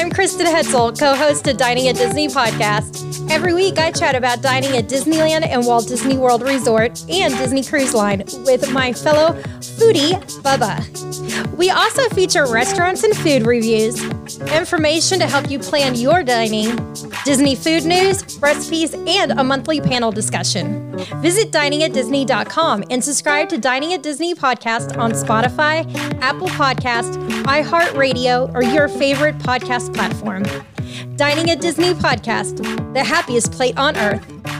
I'm Kristen Hoetzel, co host of Dining at Disney podcast. Every week, I chat about dining at Disneyland and Walt Disney World Resort and Disney Cruise Line with my fellow foodie, Bubba. We also feature restaurants and food reviews, information to help you plan your dining, Disney food news, recipes, and a monthly panel discussion. Visit diningatdisney.com and subscribe to Dining at Disney podcast on Spotify, Apple Podcast, iHeartRadio, or your favorite podcast platform. Dining at Disney podcast, the happiest plate on earth.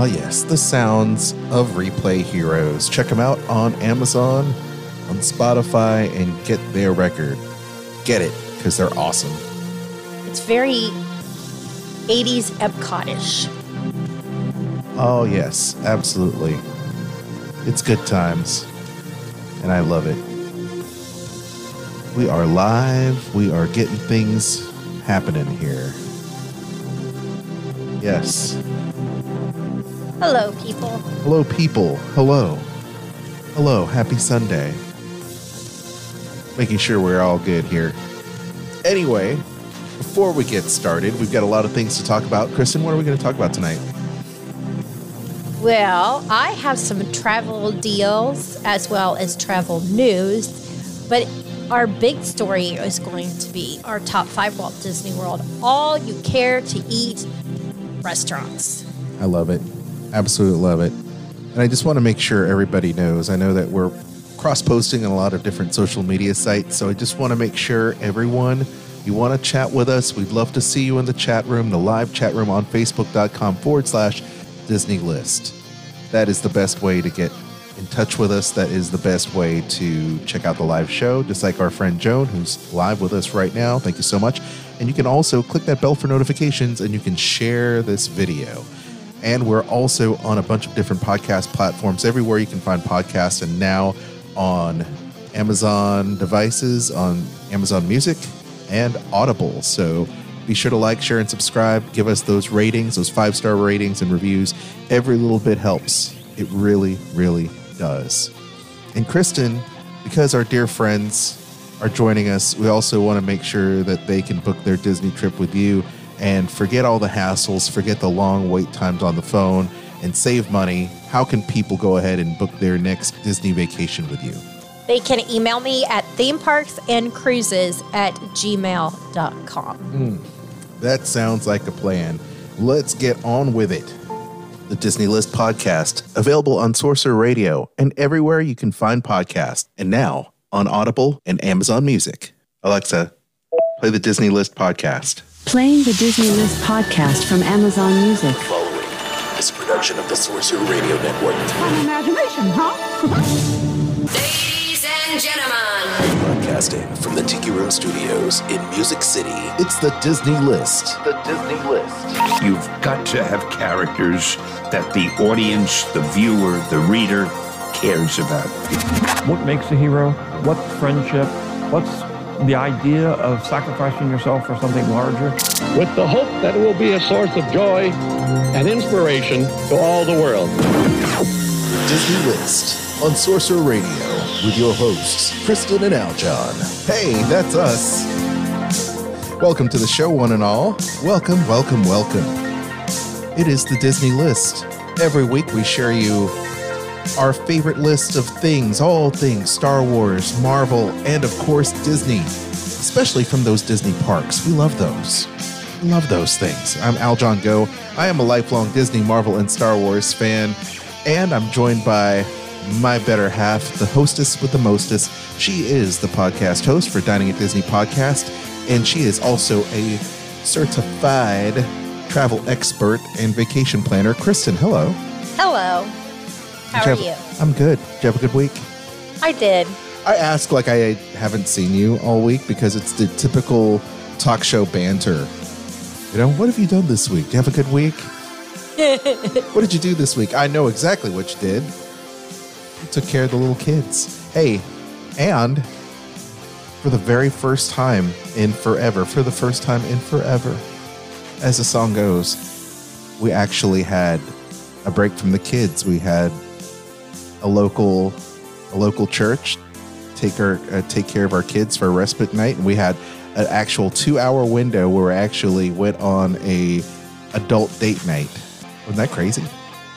Ah, yes, the sounds of Replay Heroes. Check them out on Amazon, on Spotify, and get their record. Get it, because they're awesome. It's very 80s Epcotish. Oh, yes, absolutely. It's good times, and I love it. We are live, we are getting things happening here. Yes. Hello, people. Hello, people. Hello. Hello. Happy Sunday. Making sure we're all good here. Anyway, before we get started, we've got a lot of things to talk about. Kristen, what are we going to talk about tonight? Well, I have some travel deals as well as travel news, but our big story is going to be our top five Walt Disney World, all you care to eat restaurants. I love it. Absolutely love it. And I just want to make sure everybody knows. I know that we're cross posting on a lot of different social media sites. So I just want to make sure everyone, you want to chat with us. We'd love to see you in the chat room, the live chat room on facebook.com forward slash Disney List. That is the best way to get in touch with us. That is the best way to check out the live show, just like our friend Joan, who's live with us right now. Thank you so much. And you can also click that bell for notifications and you can share this video. And we're also on a bunch of different podcast platforms everywhere you can find podcasts, and now on Amazon devices, on Amazon Music, and Audible. So be sure to like, share, and subscribe. Give us those ratings, those five star ratings and reviews. Every little bit helps. It really, really does. And Kristen, because our dear friends are joining us, we also want to make sure that they can book their Disney trip with you and forget all the hassles, forget the long wait times on the phone, and save money. How can people go ahead and book their next Disney vacation with you? They can email me at themeparksandcruises at gmail.com. Hmm. That sounds like a plan. Let's get on with it. The Disney List Podcast, available on Sorcerer Radio and everywhere you can find podcasts, and now on Audible and Amazon Music. Alexa, play the Disney List Podcast. Playing the Disney List podcast from Amazon Music. Following is a production of the Sorcerer Radio Network. imagination, huh? Ladies and gentlemen, Broadcasting from the Tiki Room Studios in Music City. It's the Disney List. The Disney List. You've got to have characters that the audience, the viewer, the reader cares about. What makes a hero? What's friendship? What's the idea of sacrificing yourself for something larger? with the hope that it will be a source of joy and inspiration to all the world. Disney List on Sorcerer Radio with your hosts, Kristen and Aljon. Hey, that's us. Welcome to the show, one and all. Welcome, welcome, welcome. It is the Disney List. Every week we share you our favorite list of things, all things Star Wars, Marvel, and of course Disney, especially from those Disney parks. We love those. Love those things. I'm Aljon Go. I am a lifelong Disney, Marvel, and Star Wars fan, and I'm joined by my better half, the hostess with the mostest. She is the podcast host for Dining at Disney podcast, and she is also a certified travel expert and vacation planner. Kristen, hello. Hello. How Did are have- you? I'm good. Did you have a good week? I did. I ask like I haven't seen you all week because it's the typical talk show banter. You know, what have you done this week? Do you have a good week? what did you do this week? I know exactly what you did. You took care of the little kids. Hey, and for the very first time in forever, for the first time in forever, as the song goes, we actually had a break from the kids. We had a local a local church take our uh, take care of our kids for a respite night and we had an actual two hour window where we actually went on a adult date night wasn't that crazy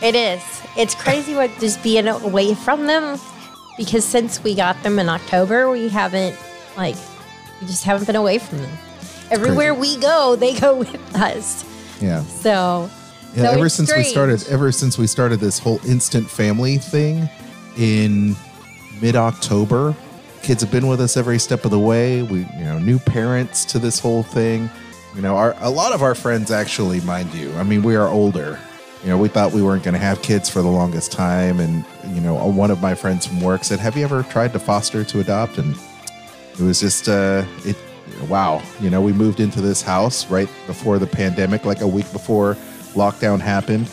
It is. It's crazy what just being away from them because since we got them in October, we haven't like we just haven't been away from them. Everywhere we go, they go with us. yeah So yeah so ever since we started ever since we started this whole instant family thing in mid-october kids have been with us every step of the way. We you know new parents to this whole thing. You know our a lot of our friends actually mind you i mean we are older. You know we thought we weren't going to have kids for the longest time and you know one of my friends from work said have you ever tried to foster to adopt? And it was just uh it wow. You know we moved into this house right before the pandemic like a week before lockdown happened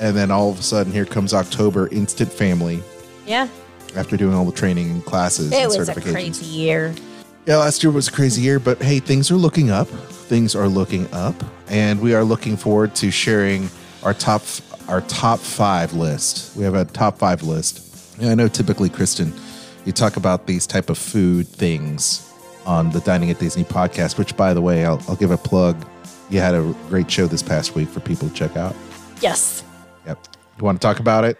and then all of a sudden here comes october instant family yeah, after doing all the training and classes it and was a certifications crazy year. yeah, last year was a crazy year, but hey, things are looking up. Things are looking up, and we are looking forward to sharing our top our top five list. We have a top five list. Yeah, I know typically, Kristen, you talk about these type of food things on the Dining at Disney podcast. Which, by the way, I'll, I'll give a plug. You had a great show this past week for people to check out. Yes. Yep. You want to talk about it?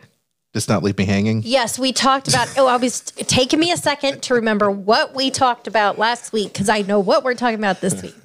Just not leave me hanging. Yes, we talked about. Oh, I was taking me a second to remember what we talked about last week because I know what we're talking about this week.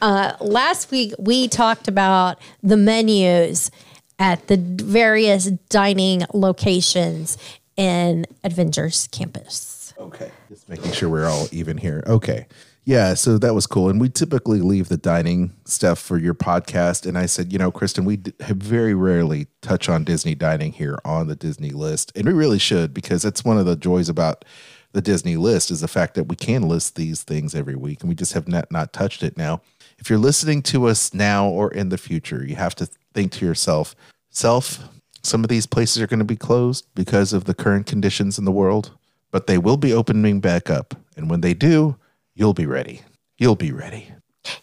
Uh, last week we talked about the menus at the various dining locations in Avengers Campus. Okay. Just making sure we're all even here. Okay. Yeah, so that was cool. And we typically leave the dining stuff for your podcast. And I said, you know, Kristen, we have very rarely touch on Disney dining here on the Disney list. And we really should because it's one of the joys about the Disney list is the fact that we can list these things every week and we just have not, not touched it now. If you're listening to us now or in the future, you have to think to yourself, self, some of these places are going to be closed because of the current conditions in the world, but they will be opening back up. And when they do, you'll be ready. You'll be ready.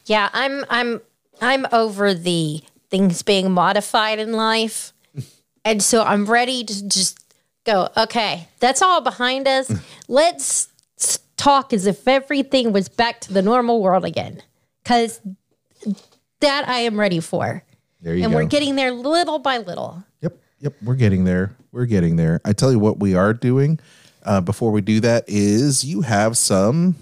Yeah, I'm I'm I'm over the things being modified in life. and so I'm ready to just go, okay, that's all behind us. Let's talk as if everything was back to the normal world again. Cuz that I am ready for. There you and go. we're getting there little by little. Yep, yep, we're getting there. We're getting there. I tell you what, we are doing uh, before we do that is you have some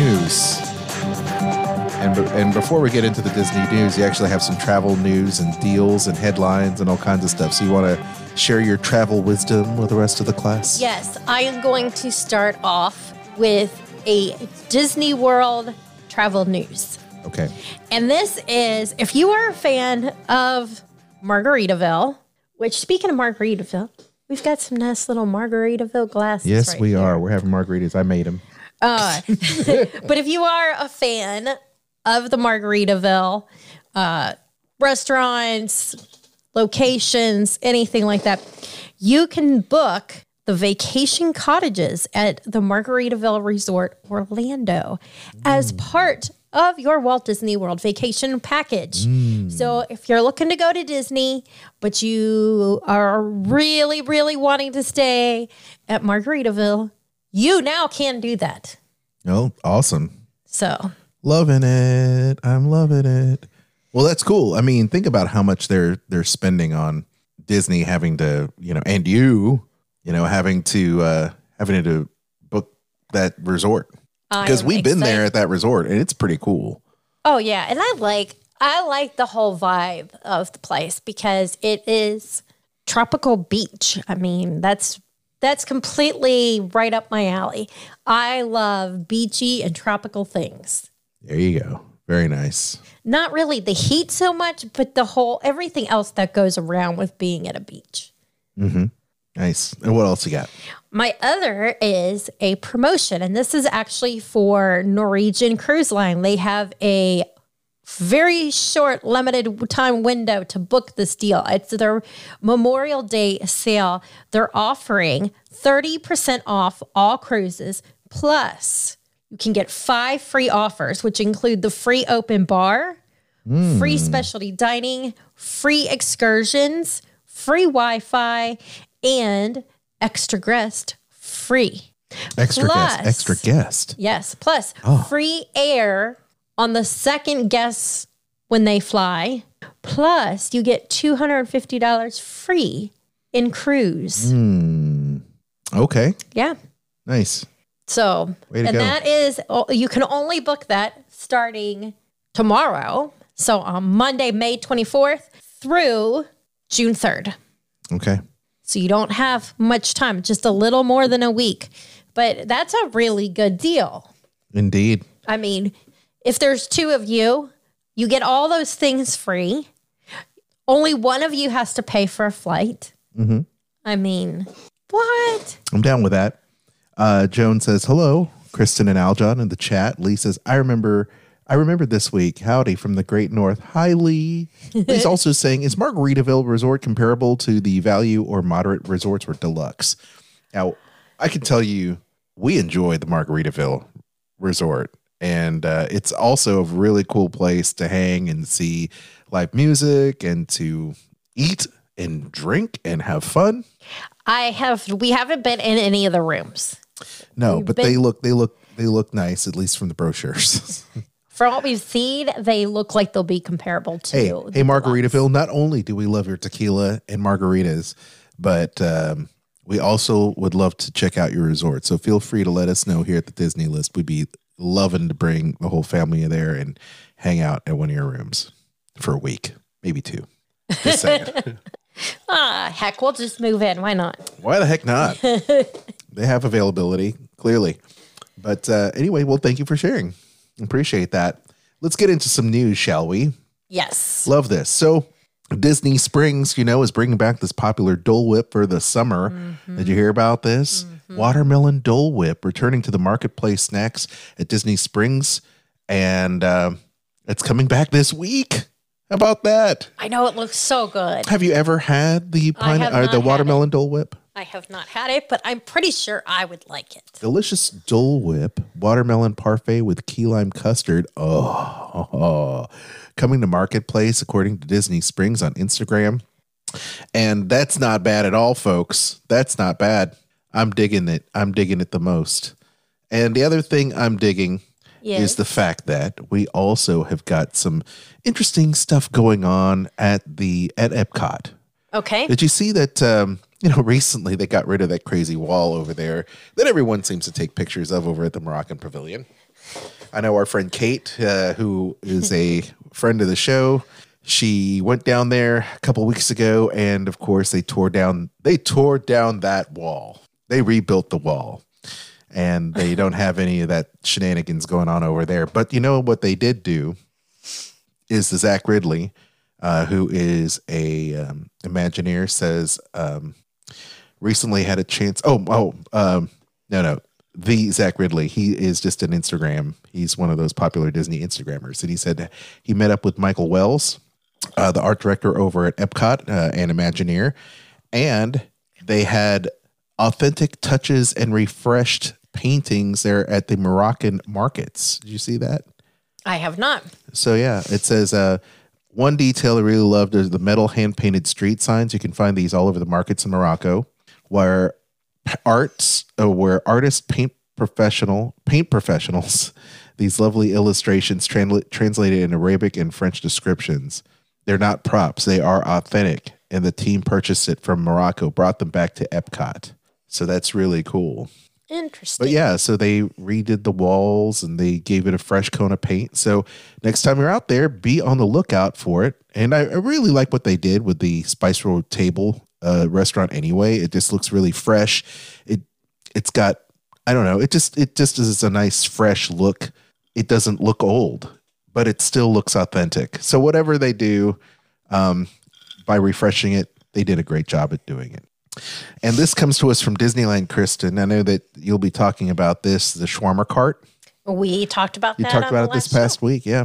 news. And, be- and before we get into the Disney news, you actually have some travel news and deals and headlines and all kinds of stuff. So you want to share your travel wisdom with the rest of the class? Yes, I am going to start off with a Disney World travel news. Okay. And this is if you are a fan of Margaritaville, which speaking of Margaritaville, we've got some nice little Margaritaville glasses. Yes, right we here. are. We're having margaritas. I made them. Uh, but if you are a fan of the Margaritaville uh, restaurants, locations, anything like that, you can book the vacation cottages at the Margaritaville Resort Orlando as part of your Walt Disney World vacation package. So if you're looking to go to Disney, but you are really, really wanting to stay at Margaritaville, you now can do that. Oh, awesome. So Loving it. I'm loving it. Well, that's cool. I mean, think about how much they're they're spending on Disney having to, you know, and you, you know, having to uh having to book that resort. Because we've been there at that resort and it's pretty cool. Oh yeah, and I like I like the whole vibe of the place because it is tropical beach. I mean, that's that's completely right up my alley. I love beachy and tropical things. There you go. Very nice. Not really the heat so much, but the whole everything else that goes around with being at a beach. Mm-hmm. Nice. And what else you got? My other is a promotion, and this is actually for Norwegian Cruise Line. They have a very short, limited time window to book this deal. It's their Memorial Day sale. They're offering 30% off all cruises, plus you can get five free offers, which include the free open bar, free hmm. specialty dining, free excursions, free Wi Fi, and extra guest free. Extra guest. Plus- Extra guest. Yes. Plus Oh. free air on the second guest when they fly. Plus you get $250 free in cruise. Hmm. Okay. Yeah. Nice. So, and go. that is, you can only book that starting tomorrow. So on Monday, May 24th through June 3rd. Okay. So you don't have much time, just a little more than a week. But that's a really good deal. Indeed. I mean, if there's two of you, you get all those things free. Only one of you has to pay for a flight. Mm-hmm. I mean, what? I'm down with that. Uh, Joan says, hello, Kristen and Aljon in the chat. Lee says, I remember, I remember this week. Howdy from the great north. Hi, Lee. Lee's also saying, is Margaritaville Resort comparable to the value or moderate resorts or deluxe? Now, I can tell you, we enjoy the Margaritaville Resort. And uh, it's also a really cool place to hang and see live music and to eat and drink and have fun. I have, we haven't been in any of the rooms. No, We've but been- they look they look they look nice at least from the brochures. From what we've seen, they look like they'll be comparable to. hey, hey, Margaritaville. Not only do we love your tequila and margaritas, but um, we also would love to check out your resort. So feel free to let us know here at the Disney List. We'd be loving to bring the whole family there and hang out at one of your rooms for a week, maybe two. Just saying. Ah, heck, we'll just move in. Why not? Why the heck not? they have availability, clearly. But uh, anyway, well, thank you for sharing. Appreciate that. Let's get into some news, shall we? Yes. Love this. So, Disney Springs, you know, is bringing back this popular Dole Whip for the summer. Did you hear about this? Watermelon Dole Whip returning to the marketplace snacks at Disney Springs, and uh, it's coming back this week. How about that? I know it looks so good. Have you ever had the pine or the watermelon Dole Whip? I have not had it, but I'm pretty sure I would like it. Delicious Dole Whip watermelon parfait with key lime custard. Oh, coming to marketplace according to Disney Springs on Instagram. And that's not bad at all, folks. That's not bad. I'm digging it. I'm digging it the most. And the other thing I'm digging Yes. is the fact that we also have got some interesting stuff going on at the at Epcot. Okay. Did you see that? Um, you know, recently they got rid of that crazy wall over there that everyone seems to take pictures of over at the Moroccan Pavilion. I know our friend Kate, uh, who is a friend of the show. She went down there a couple weeks ago, and of course, they tore down they tore down that wall. They rebuilt the wall, and they don't have any of that shenanigans going on over there. But you know what they did do is the Zach Ridley, uh, who is a um, Imagineer, says um, recently had a chance. Oh, oh, um, no, no, the Zach Ridley. He is just an Instagram. He's one of those popular Disney Instagrammers, and he said he met up with Michael Wells, uh, the art director over at Epcot uh, and Imagineer, and they had authentic touches and refreshed paintings there at the Moroccan markets. Did you see that? I have not. So yeah, it says uh, one detail I really loved is the metal hand painted street signs. You can find these all over the markets in Morocco, where arts, uh, where artists paint professional paint professionals. These lovely illustrations transla- translated in Arabic and French descriptions. They're not props; they are authentic. And the team purchased it from Morocco, brought them back to Epcot. So that's really cool. Interesting. But yeah, so they redid the walls and they gave it a fresh coat of paint. So next time you're out there, be on the lookout for it. And I, I really like what they did with the Spice Road Table uh, restaurant. Anyway, it just looks really fresh. It it's got I don't know. It just it just is a nice fresh look. It doesn't look old, but it still looks authentic. So whatever they do, um, by refreshing it, they did a great job at doing it. And this comes to us from Disneyland, Kristen. I know that you'll be talking about this, the shawarma cart. we talked about You that. talked about it this past week, yeah.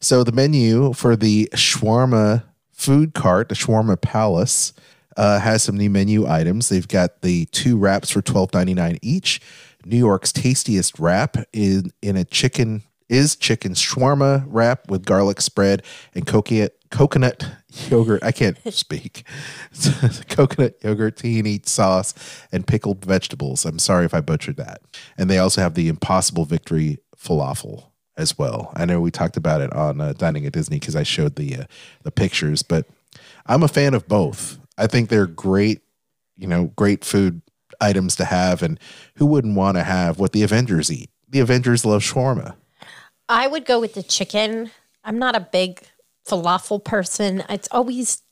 So the menu for the shawarma food cart, the shawarma palace, uh, has some new menu items. They've got the two wraps for twelve ninety nine each. New York's tastiest wrap in in a chicken is chicken shawarma wrap with garlic spread and coconut coconut yogurt. I can't speak. coconut yogurt, tahini sauce, and pickled vegetables. I'm sorry if I butchered that. And they also have the Impossible Victory falafel as well. I know we talked about it on uh, Dining at Disney because I showed the uh, the pictures, but I'm a fan of both. I think they're great, you know, great food items to have, and who wouldn't want to have what the Avengers eat? The Avengers love shawarma. I would go with the chicken. I'm not a big falafel person. It's always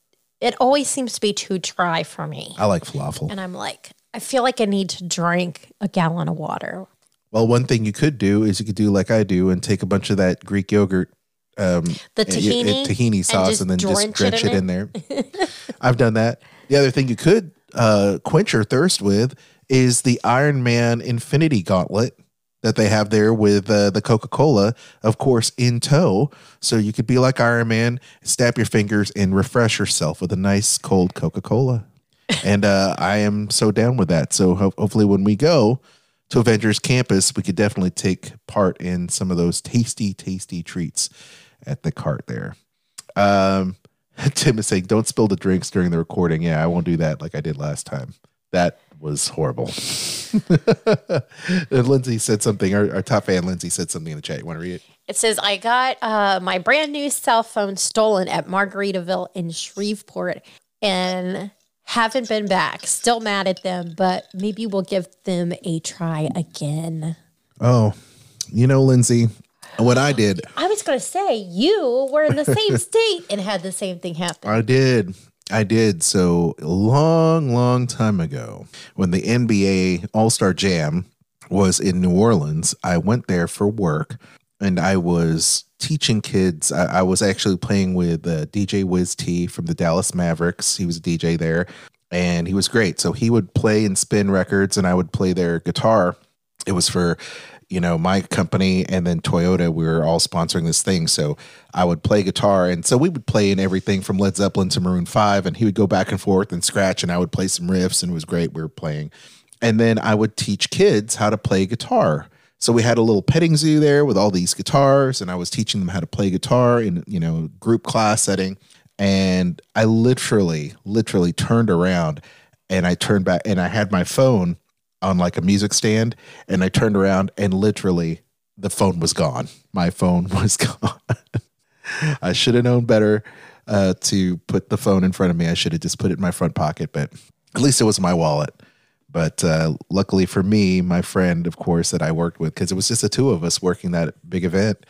it always seems to be too dry for me. I like falafel. And I'm like, I feel like I need to drink a gallon of water. Well, one thing you could do is you could do like I do and take a bunch of that Greek yogurt, um, The and tahini uh, tahini sauce, just and, then just drench it drench it, in in there. I've done that. The other thing you could uh, quench your thirst with is the Iron Man Infinity Gauntlet that they have there with uh, the Coca Cola, of course, in tow. So you could be like Iron Man, snap your fingers, and refresh yourself with a nice cold Coca Cola. and uh, I am so down with that. So ho- hopefully, when we go to Avengers Campus, we could definitely take part in some of those tasty, tasty treats at the cart there. Um, Tim is saying, "Don't spill the drinks during the recording." Yeah, I won't do that like I did last time. That was horrible. and Lindsay said something. Our, our top fan, Lindsay, said something in the chat. You want to read it? It says, I got uh, my brand new cell phone stolen at Margaritaville in Shreveport and haven't been back. Still mad at them, but maybe we'll give them a try again. Oh, you know, Lindsay, what I did, I was going to say, you were in the same state and had the same thing happen. I did. I did. So a long, long time ago, when the NBA All Star Jam was in New Orleans, I went there for work and I was teaching kids. I, I was actually playing with uh, DJ Wiz T from the Dallas Mavericks. He was a DJ there and he was great. So he would play and spin records and I would play their guitar. It was for you know, my company and then Toyota, we were all sponsoring this thing. So I would play guitar. And so we would play in everything from Led Zeppelin to Maroon 5. And he would go back and forth and scratch, and I would play some riffs, and it was great. We were playing. And then I would teach kids how to play guitar. So we had a little petting zoo there with all these guitars, and I was teaching them how to play guitar in, you know, group class setting. And I literally, literally turned around and I turned back and I had my phone on like a music stand and I turned around and literally the phone was gone. My phone was gone. I should have known better uh, to put the phone in front of me. I should have just put it in my front pocket, but at least it was my wallet. But uh, luckily for me, my friend, of course, that I worked with, because it was just the two of us working that big event,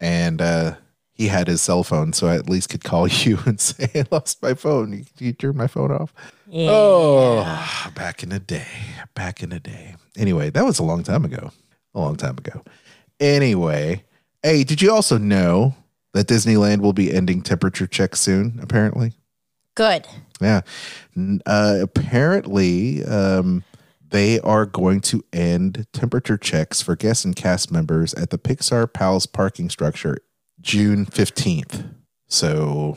and uh, he had his cell phone, so I at least could call you and say, I lost my phone. You, you turned my phone off. Yeah. Oh, back in the day. Back in the day. Anyway, that was a long time ago. A long time ago. Anyway, hey, did you also know that Disneyland will be ending temperature checks soon, apparently? Good. Yeah. Uh, apparently, um, they are going to end temperature checks for guests and cast members at the Pixar Pals parking structure June 15th. So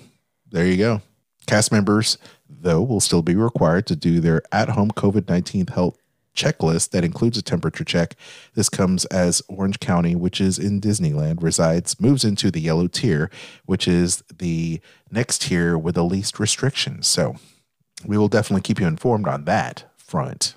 there you go. Cast members, though, will still be required to do their at home COVID 19 health checklist that includes a temperature check. This comes as Orange County, which is in Disneyland, resides, moves into the yellow tier, which is the next tier with the least restrictions. So we will definitely keep you informed on that front.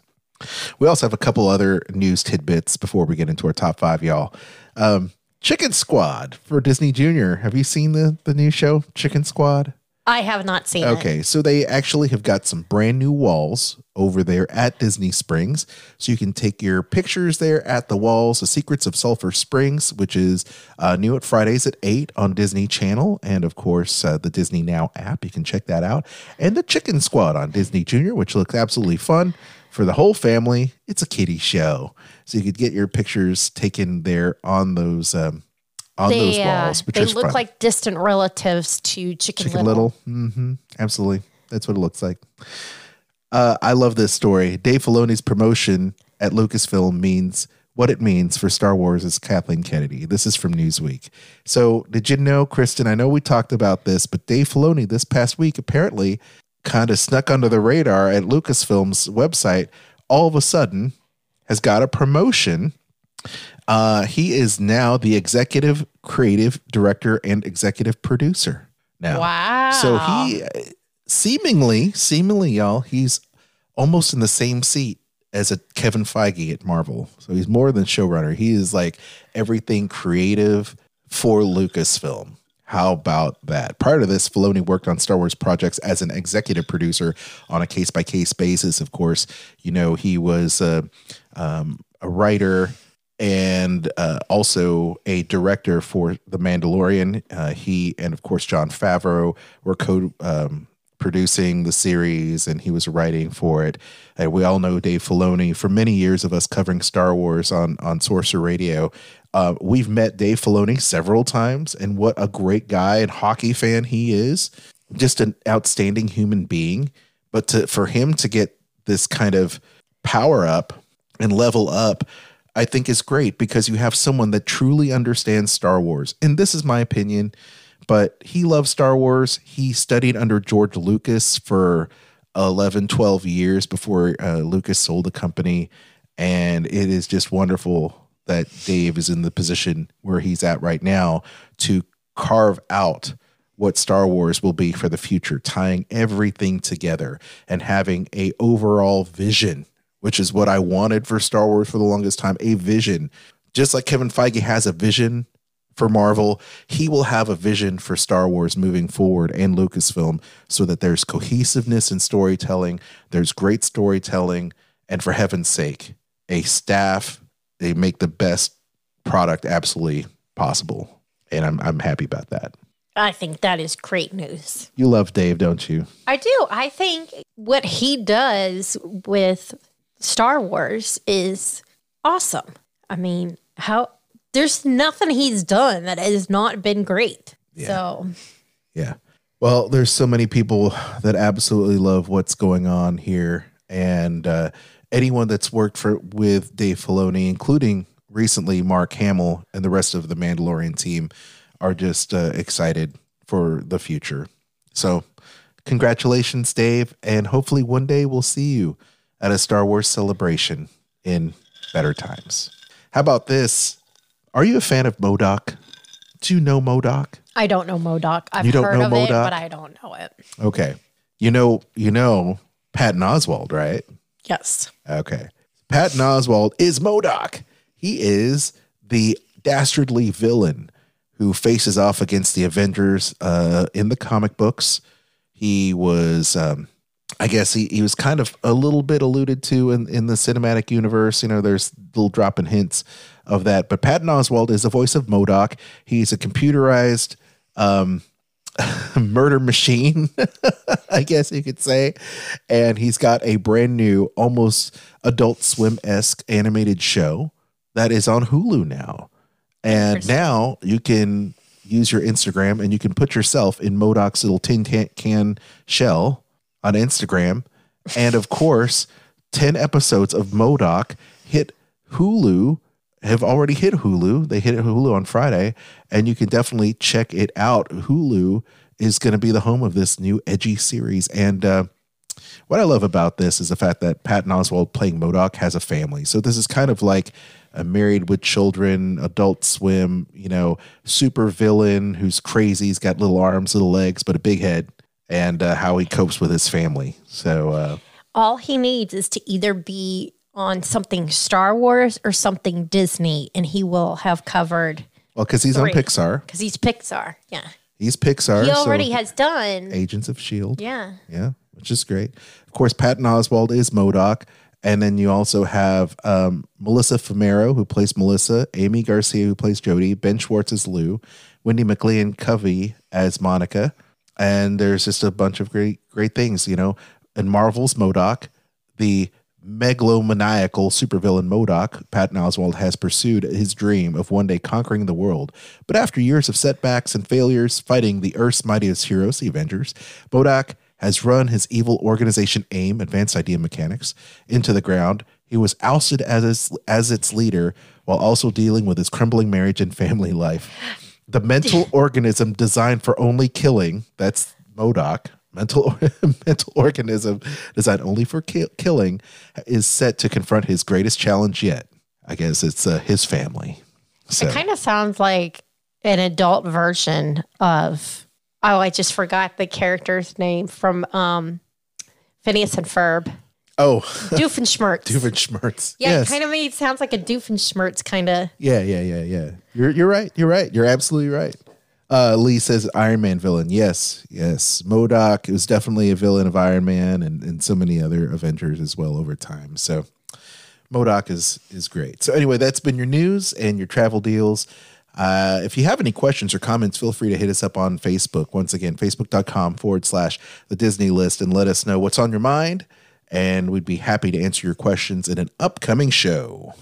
We also have a couple other news tidbits before we get into our top five, y'all. Um, Chicken Squad for Disney Junior. Have you seen the the new show Chicken Squad? I have not seen it. Okay, so they actually have got some brand new walls over there at Disney Springs. So you can take your pictures there at the walls. The Secrets of Sulphur Springs, which is uh, new at Fridays at 8 on Disney Channel. And of course, uh, the Disney Now app. You can check that out. And the Chicken Squad on Disney Junior, which looks absolutely fun for the whole family. It's a kiddie show. So you could get your pictures taken there on those. Um, on those They, uh, walls, which they look fun. like distant relatives to Chicken, Chicken Little. Little. hmm Absolutely. That's what it looks like. Uh, I love this story. Dave Filoni's promotion at Lucasfilm means what it means for Star Wars is Kathleen Kennedy. This is from Newsweek. So, did you know, Kristen? I know we talked about this, but Dave Filoni this past week apparently kind of snuck under the radar at Lucasfilm's website. All of a sudden, has got a promotion uh, he is now the executive creative director and executive producer now. Wow. So he seemingly, seemingly, y'all, he's almost in the same seat as a Kevin Feige at Marvel. So he's more than showrunner. He is like everything creative for Lucasfilm. How about that? Prior to this, Filoni worked on Star Wars projects as an executive producer on a case by case basis. Of course, you know, he was uh, um, a writer and uh, also a director for The Mandalorian. Uh, he and, of course, Jon Favreau were co um, producing the series and he was writing for it. And we all know Dave Filoni for many years of us covering Star Wars on, on Sorcerer Radio. Uh, we've met Dave Filoni several times, and what a great guy and hockey fan he is. Just an outstanding human being. But to, for him to get this kind of power up and level up, I think is great because you have someone that truly understands Star Wars. And this is my opinion, but he loves Star Wars. He studied under George Lucas for 11, 12 years before uh, Lucas sold the company. And it is just wonderful that Dave is in the position where he's at right now to carve out what Star Wars will be for the future, tying everything together and having a overall vision which is what I wanted for Star Wars for the longest time a vision. Just like Kevin Feige has a vision for Marvel, he will have a vision for Star Wars moving forward and Lucasfilm so that there's cohesiveness in storytelling, there's great storytelling, and for heaven's sake, a staff, they make the best product absolutely possible. And I'm, I'm happy about that. I think that is great news. You love Dave, don't you? I do. I think what he does with Star Wars is awesome. I mean, how there's nothing he's done that has not been great. So Yeah. Well, there's so many people that absolutely love what's going on here, and uh, anyone that's worked for with Dave Filoni, including recently Mark Hamill and the rest of the Mandalorian team, are just uh, excited for the future. So, congratulations, Dave, and hopefully one day we'll see you at a Star Wars celebration in better times. How about this? Are you a fan of MODOK? Do you know MODOK? I don't know MODOK. I've You don't heard know of it, MODOK? but I don't know it. Okay. You know, you know Patton Oswalt, right? Yes. Okay. Patton Oswalt is MODOK. He is the dastardly villain who faces off against the Avengers uh, in the comic books. He was, um, I guess, he, he was kind of a little bit alluded to in, in the cinematic universe. You know, there's little dropping hints of that. But Patton Oswalt is the voice of MODOK. He's a computerized um, murder machine, I guess you could say. And he's got a brand new, almost adult swim esque animated show that is on Hulu now. And now you can use your Instagram and you can put yourself in MODOK's little tin can- can shell on Instagram. And of course, 10 episodes of MODOK hit Hulu, have already hit Hulu. They hit Hulu on Friday, and you can definitely check it out. Hulu is going to be the home of this new edgy series. And uh, what I love about this is the fact that Patton Oswalt playing MODOK has a family. So this is kind of like a married with children, adult swim, you know, super villain who's crazy. He's got little arms, little legs, but a big head, and uh, how he copes with his family. So, uh, All he needs is to either be on something Star Wars or something Disney, and he will have covered well, because he's on Pixar. because he's Pixar. Yeah. He's Pixar. He already so has done. Agents of S.H.I.E.L.D. Yeah. Yeah, which is great. Of course, Patton Oswalt is MODOK. And then you also have um, Melissa Fumero, who plays Melissa, Aimee Garcia, who plays Jody, Ben Schwartz as Lou, Wendy McLean Covey as Monica. And there's just a bunch of great, great things, you know. And Marvel's MODOK, the megalomaniacal supervillain MODOK, Patton Oswalt has pursued his dream of one day conquering the world. But after years of setbacks and failures fighting the Earth's mightiest heroes, the Avengers, MODOK has run his evil organization AIM, Advanced Idea Mechanics, into the ground. He was ousted as its, as its leader while also dealing with his crumbling marriage and family life. The mental organism designed for only killing, that's MODOK, mental mental organism designed only for ki- killing, is set to confront his greatest challenge yet. I guess it's uh, his family. So, It kind of sounds like an adult version of oh, I just forgot the character's name from um Phineas and Ferb. oh, Doofenshmirtz. Doofenshmirtz. yeah, yes. it kind of made sounds like a Doofenshmirtz kind of. Yeah, yeah, yeah, yeah. You're you're right. You're right. You're absolutely right. Uh, Lee says Iron Man villain. Yes, yes. MODOK was definitely a villain of Iron Man and, and so many other Avengers as well over time. So MODOK is is great. So anyway, that's been your news and your travel deals. Uh, if you have any questions or comments, feel free to hit us up on Facebook. Once again, facebook.com forward slash the Disney list and let us know what's on your mind. And we'd be happy to answer your questions in an upcoming show.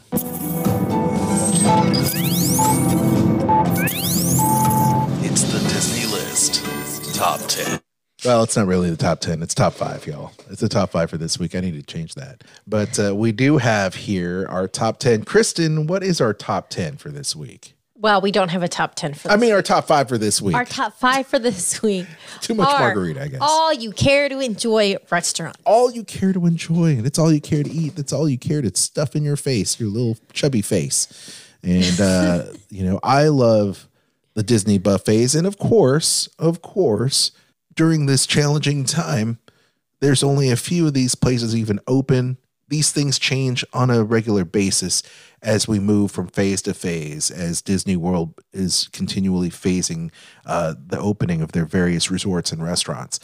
Top 10. Well, it's not really the top 10. It's top five, y'all. It's the top five for this week. I need to change that. But uh, we do have here our top 10. Kristen, what is our top 10 for this week? Well, we don't have a top ten for. I mean, our top five for this week. our top five for this week. Too much are margarita, I guess. All you care to enjoy restaurant. all you care to enjoy, and it's all you care to eat. That's all you care to stuff in your face, your little chubby face. And uh, you know, I love the Disney buffets, and of course, of course, during this challenging time, there's only a few of these places even open. These things change on a regular basis as we move from phase to phase, as Disney World is continually phasing uh, the opening of their various resorts and restaurants.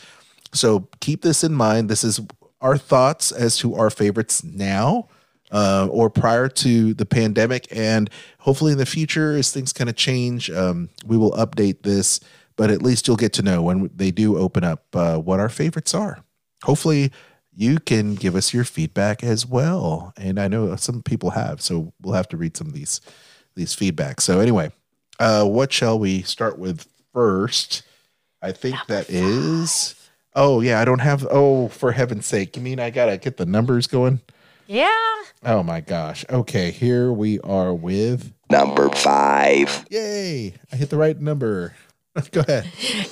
So keep this in mind. This is our thoughts as to our favorites now uh, or prior to the pandemic. And hopefully in the future, as things kind of change, um, we will update this. But at least you'll get to know when they do open up uh, what our favorites are. Hopefully, you can give us your feedback as well. And I know some people have, so we'll have to read some of these these feedback. So anyway, uh, what shall we start with first? I think that is. Oh yeah, I don't have. Oh, for heaven's sake! You mean I gotta get the numbers going? Yeah. Oh my gosh. Okay, here we are with. Number 5. Yay! I hit the right number. Go ahead.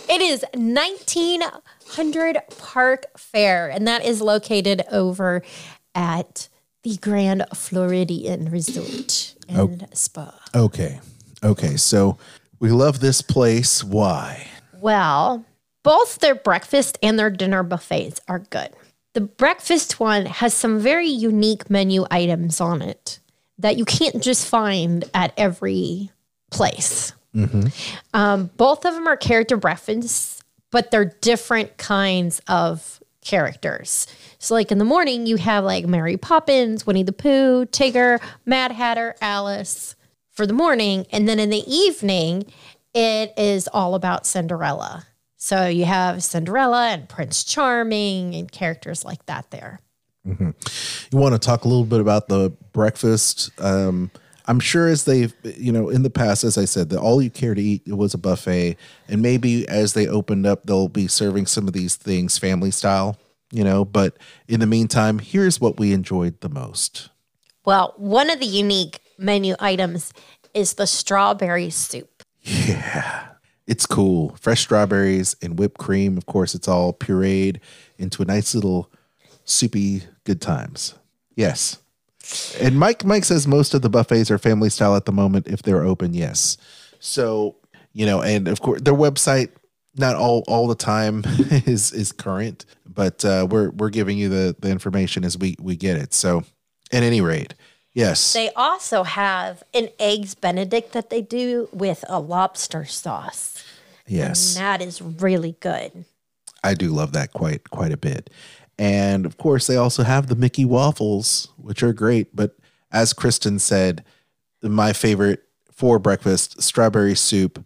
It is 1900 Park Fare, and that is located over at the Grand Floridian Resort and Spa. Okay. Okay. So we love this place. Why? Well, both their breakfast and their dinner buffets are good. The breakfast one has some very unique menu items on it that you can't just find at every place. Um, both of them are character breakfasts, but they're different kinds of characters. So, like in the morning, you have like Mary Poppins, Winnie the Pooh, Tigger, Mad Hatter, Alice for the morning. And then in the evening, it is all about Cinderella. So you have Cinderella and Prince Charming and characters like that there. You want to talk a little bit about the breakfast? Um, I'm sure as they've, you know, in the past, as I said, that all you care to eat was a buffet, and maybe as they opened up, they'll be serving some of these things family style, you know. But in the meantime, here's what we enjoyed the most. Well, one of the unique menu items is the strawberry soup. It's cool. Fresh strawberries and whipped cream. Of course, it's all pureed into a nice little soupy good times. Yes. And Mike Mike says most of the buffets are family style at the moment if they're open, yes. So, you know, and of course their website not all all the time is is current, but uh we're we're giving you the the information as we we get it. So, at any rate, yes. They also have an eggs benedict that they do with a lobster sauce. yes. And that is really good. I do love that quite quite a bit. And of course, they also have the Mickey waffles, which are great. But as Kristen said, my favorite for breakfast, strawberry soup.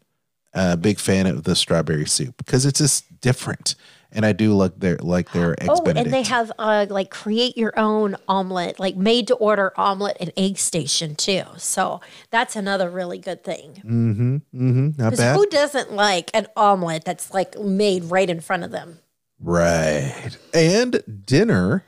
Uh, big fan of the strawberry soup because it's just different, and I do like their like their eggs oh, Benedict. and they have uh, like create your own omelet, like made to order omelet and egg station too. So that's another really good thing. mm-hmm, mm-hmm, not Because bad. who doesn't like an omelet that's like made right in front of them? Right. And dinner,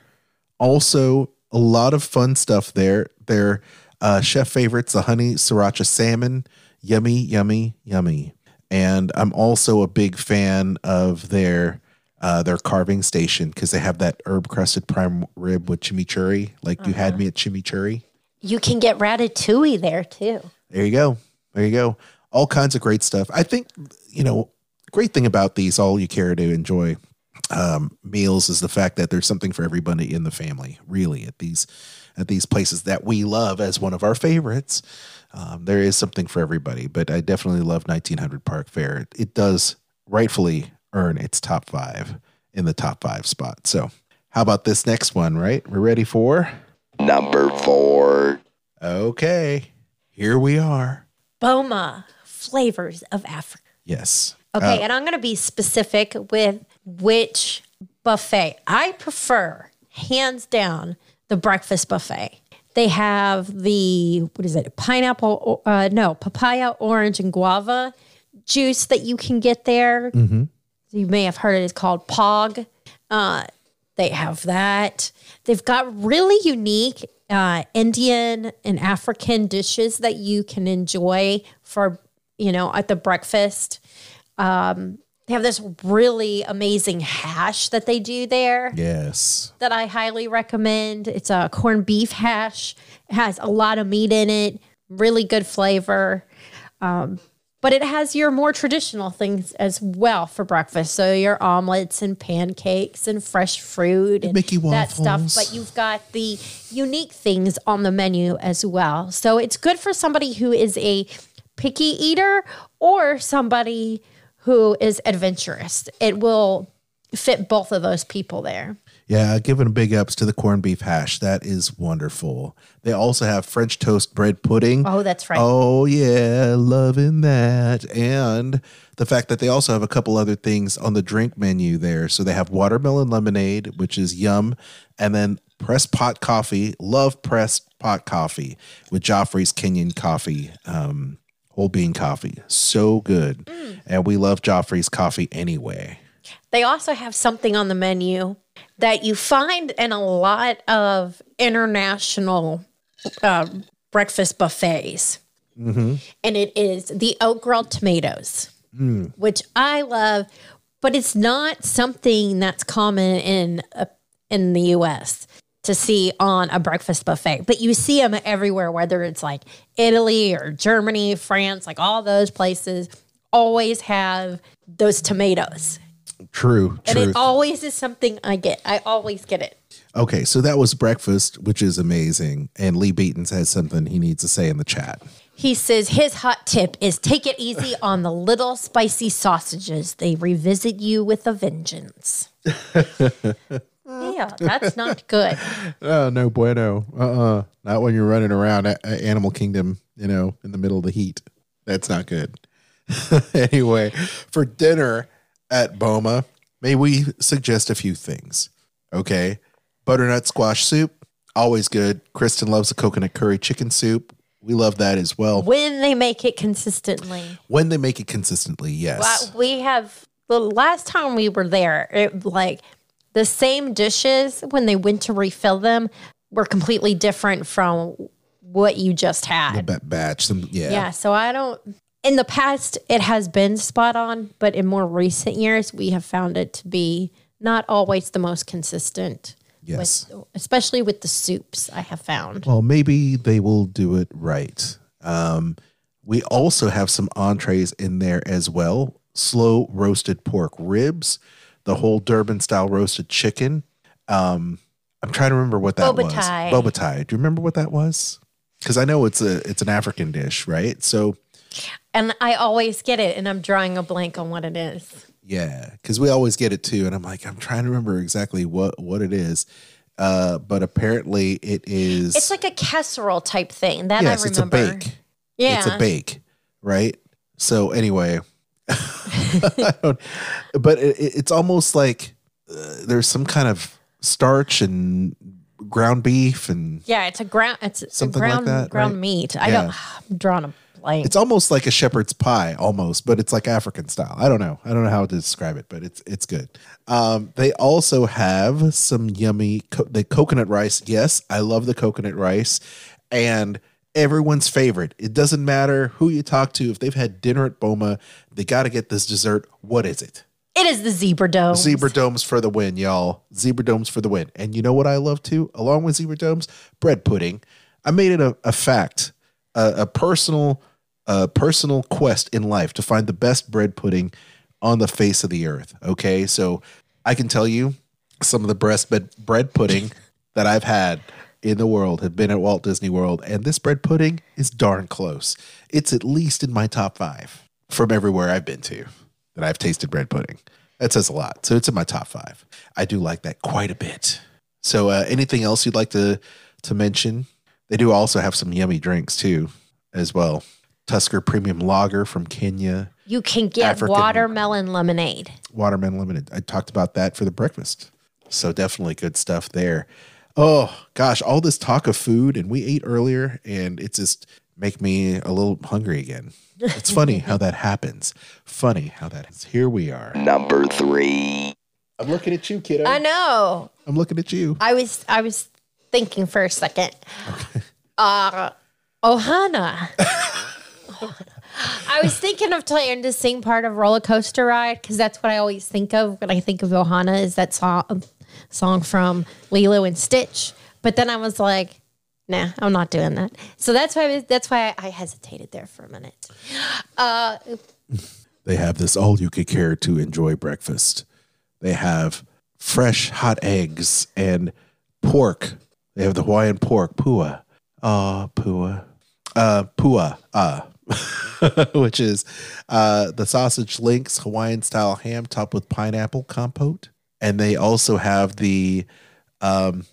also a lot of fun stuff there. Their uh, chef favorites, the honey sriracha salmon, yummy, yummy, yummy. And I'm also a big fan of their uh, their carving station because they have that herb crusted prime rib with chimichurri, like you had me at chimichurri. You can get ratatouille there too. There you go. There you go. All kinds of great stuff. I think, you know, great thing about these all you care to enjoy um, meals is the fact that there's something for everybody in the family. Really, at these at these places that we love as one of our favorites, um, there is something for everybody. But I definitely love 1900 Park Fare. It does rightfully earn its top five in the top five spot. So, how about this next one? Right, we're ready for Number four. okay. Here we are. Boma flavors of Africa. Yes. Okay, Uh, and I'm going to be specific with which buffet. I prefer, hands down, the breakfast buffet. They have the, what is it, pineapple, uh, no, papaya, orange, and guava juice that you can get there. You may have heard it is called POG. Uh, they have that. They've got really unique uh, Indian and African dishes that you can enjoy for, you know, at the breakfast. Um, they have this really amazing hash that they do there Yes. that I highly recommend. It's a corned beef hash. It has a lot of meat in it, really good flavor. Um, but it has your more traditional things as well for breakfast. So your omelets and pancakes and fresh fruit and Mickey that stuff. But you've got the unique things on the menu as well. So it's good for somebody who is a picky eater or somebody who is adventurous. It will fit both of those people there. Yeah, giving big ups to the corned beef hash. That is wonderful. They also have French toast bread pudding. Oh, that's right. Oh, yeah, loving that. And the fact that they also have a couple other things on the drink menu there. So they have watermelon lemonade, which is yum, and then pressed pot coffee. Love pressed pot coffee with Joffrey's Kenyan coffee, um, whole bean coffee. So good. Mm. And we love Joffrey's coffee anyway. They also have something on the menu that you find in a lot of international uh, breakfast buffets. And it is the oat grilled tomatoes, which I love, but it's not something that's common in uh, in the US to see on a breakfast buffet. But you see them everywhere, whether it's like Italy or Germany, France, like all those places always have those tomatoes. True, And it always is something I get. I always get it. Okay, so that was breakfast, which is amazing. And Lee Beatons has something he needs to say in the chat. He says his hot tip is take it easy on the little spicy sausages. They revisit you with a vengeance. yeah, that's not good. Oh, no bueno. Uh uh Not when you're running around a- a Animal Kingdom, you know, in the middle of the heat. That's not good. anyway, for dinner at Boma, may we suggest a few things? Okay. Butternut squash soup, always good. Kristen loves the coconut curry chicken soup. We love that as well. When they make it consistently. When they make it consistently, yes. Well, we have the last time we were there, it like the same dishes when they went to refill them were completely different from what you just had. The batch, some, yeah. Yeah. So I don't. In the past, it has been spot on, but in more recent years, we have found it to be not always the most consistent. Yes. With, especially with the soups, I have found. Well, maybe they will do it right. Um, we also have some entrees in there as well slow roasted pork ribs, the whole Durban style roasted chicken. Um, I'm trying to remember what that Boba was. Bobotie. Do you remember what that was? Because I know it's a it's an African dish, right? So And I always get it, and I'm drawing a blank on what it is. Yeah, because we always get it too, and I'm like, I'm trying to remember exactly what what it is, uh, but apparently it is. It's like a casserole type thing. That yes, I it's a bake. Yeah. it's a bake, right? So anyway, but it, it- it's almost like uh, there's some kind of starch and ground beef, and Yeah, it's a ground. It's Something like that, ground right? meat. I Yeah. don't. I'm drawing a it's almost like a shepherd's pie, almost, but it's like African style. I don't know. I don't know how to describe it, but it's it's good. Um, they also have some yummy co- the coconut rice. Yes, I love the coconut rice, and everyone's favorite. It doesn't matter who you talk to. If they've had dinner at Boma, they got to get this dessert. What is it? it is the zebra dome. Zebra domes for the win, y'all. Zebra domes for the win. And you know what I love too, along with zebra domes? Bread pudding. I made it a, a fact, a, a personal, a personal quest in life to find the best bread pudding on the face of the earth. Okay, so I can tell you some of the best bread, bread pudding that I've had in the world have been at Walt Disney World, and this bread pudding is darn close. It's at least in my top five from everywhere I've been to that I've tasted bread pudding. That says a lot. So it's in my top five. I do like that quite a bit. So uh, anything else you'd like to to mention? They do also have some yummy drinks too, as well. Tusker Premium Lager from Kenya, You can get African- watermelon lemonade. Watermelon Limited. I talked about that for the breakfast. So definitely good stuff there. Oh gosh, all this talk of food, and we ate earlier, and it just make me a little hungry again. It's funny how that happens. Funny how that is. Here we are. Number three. I'm looking at you, kiddo. I know. I'm looking at you. I was I was thinking for a second. Uh Ohana. I was thinking of trying to sing part of Roller Coaster Ride because that's what I always think of when I think of Ohana is that song song from Lilo and Stitch. But then I was like, nah, I'm not doing that. So that's why I that's why I hesitated there for a minute. Uh, They have this all you could care to enjoy breakfast. They have fresh hot eggs and pork. They have the Hawaiian pork, pua. Ah, pua. Uh, pua. Ah. Which is uh, the sausage links Hawaiian style ham topped with pineapple compote. And they also have the um,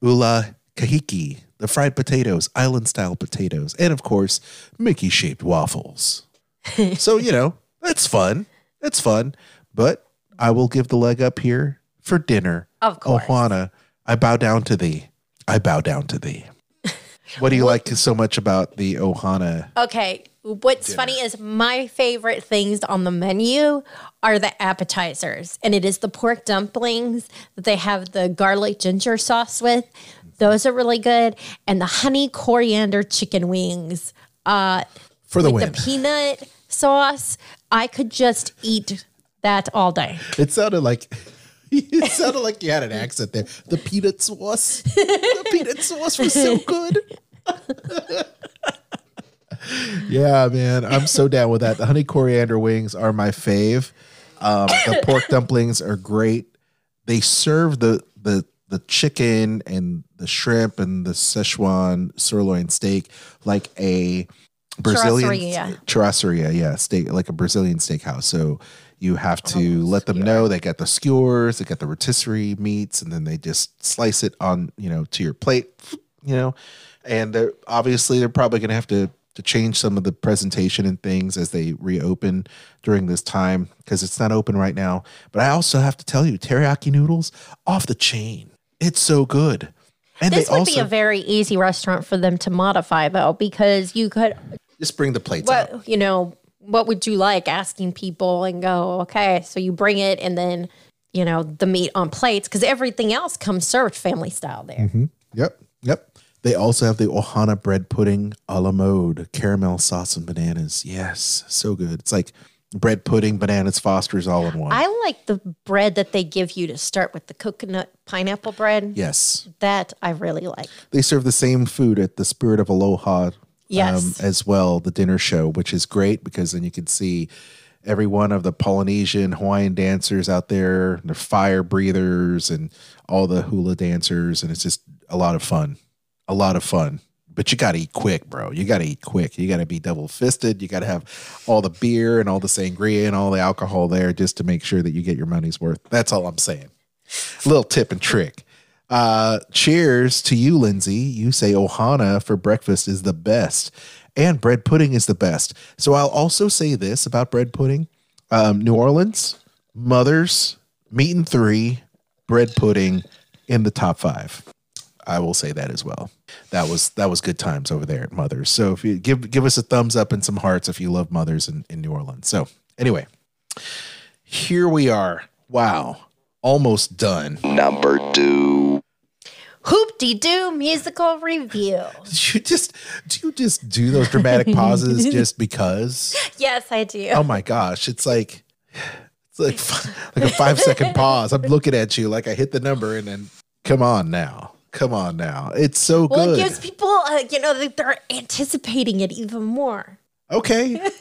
ula kahiki, the fried potatoes, island style potatoes, and of course, Mickey shaped waffles. so, you know, that's fun. That's fun. But I will give the leg up here for dinner. Of course. Ohana, I bow down to thee. I bow down to thee. What do you like so much about the Ohana? Okay. What's funny is my favorite things on the menu are the appetizers, and it is the pork dumplings that they have the garlic ginger sauce with. Those are really good, and the honey coriander chicken wings. Uh, For the win. the peanut sauce, I could just eat that all day. It sounded like it sounded like you had an accent there. The peanut sauce. the peanut sauce was so good. yeah, man. I'm so down with that. The honey coriander wings are my fave. Um, the pork dumplings are great. They serve the the the chicken and the shrimp and the Szechuan sirloin steak like a Brazilian Churrascaria. churrascaria, yeah, steak like a Brazilian steakhouse. So you have to let them know they got the skewers, they got the rotisserie meats, and then they just slice it on, you know, to your plate, you know. And they're obviously they're probably gonna have to to change some of the presentation and things as they reopen during this time because it's not open right now. But I also have to tell you, teriyaki noodles off the chain. It's so good. And this would also be a very easy restaurant for them to modify, though, because you could, just bring the plates out. you know, what would you like? Asking people and go, okay, so you bring it, and then you know the meat on plates because everything else comes served family style there. Mm-hmm. Yep. They also have the Ohana bread pudding a la mode, caramel sauce and bananas. Yes, so good. It's like bread pudding, bananas, Foster's all in one. I like the bread that they give you to start with the coconut pineapple bread. yes. That I really like. They serve the same food at the Spirit of Aloha um, Yes. as well, the dinner show, which is great because then you can see every one of the Polynesian, Hawaiian dancers out there, the fire breathers, and all the hula dancers. And it's just a lot of fun. A lot of fun. But you got to eat quick, bro. You got to eat quick. You got to be double fisted. You got to have all the beer and all the sangria and all the alcohol there just to make sure that you get your money's worth. That's all I'm saying. Little tip and trick. Uh, cheers to you, Lindsay. You say Ohana for breakfast is the best, and bread pudding is the best. So I'll also say this about bread pudding: um, New Orleans, Mother's, Meat and Three, bread pudding in the top five. I will say that as well. That was that was good times over there at Mother's. So if you give give us a thumbs up and some hearts if you love Mother's in, in New Orleans. So anyway, here we are. Wow, almost done. Number two. Hoop de doo musical review. you just do you just do those dramatic pauses just because Yes, I do. oh my gosh it's like it's like like a five second pause i'm looking at you like i hit the number and then come on now come on now. It's so well, good. Well, it gives people, uh, you know, they're anticipating it even more. okay.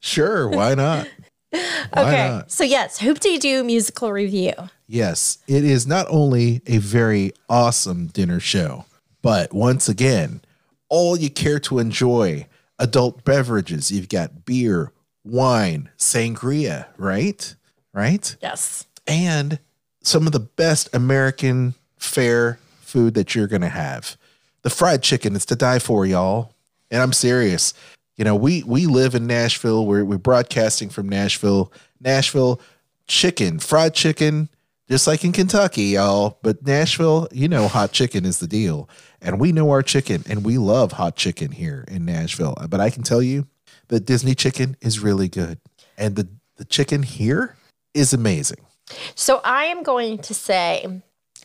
Sure. Why not? Why okay. not? So, yes, Hoop de doo musical review. yes. It is not only a very awesome dinner show but once again all you care to enjoy adult beverages. You've got beer wine sangria right? Right? Yes. and some of the best American fare food that you're going to have. The fried chicken is to die for, y'all. And I'm serious. You know, we we live in Nashville. We're we're broadcasting from Nashville. Nashville chicken, fried chicken, just like in Kentucky, y'all. But Nashville, you know, hot chicken is the deal. And we know our chicken and we love hot chicken here in Nashville. But I can tell you that Disney chicken is really good. And the the chicken here is amazing. So, I am going to say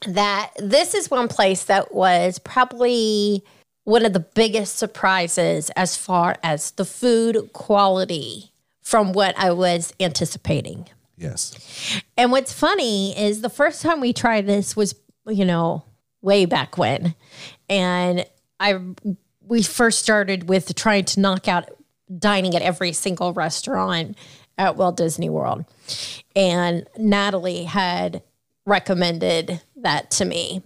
that this is one place that was probably one of the biggest surprises as far as the food quality from what I was anticipating. Yes. And what's funny is the first time we tried this was, you know, way back when. And I we first started with trying to knock out dining at every single restaurant at Walt Disney World. And Natalie had recommended that to me.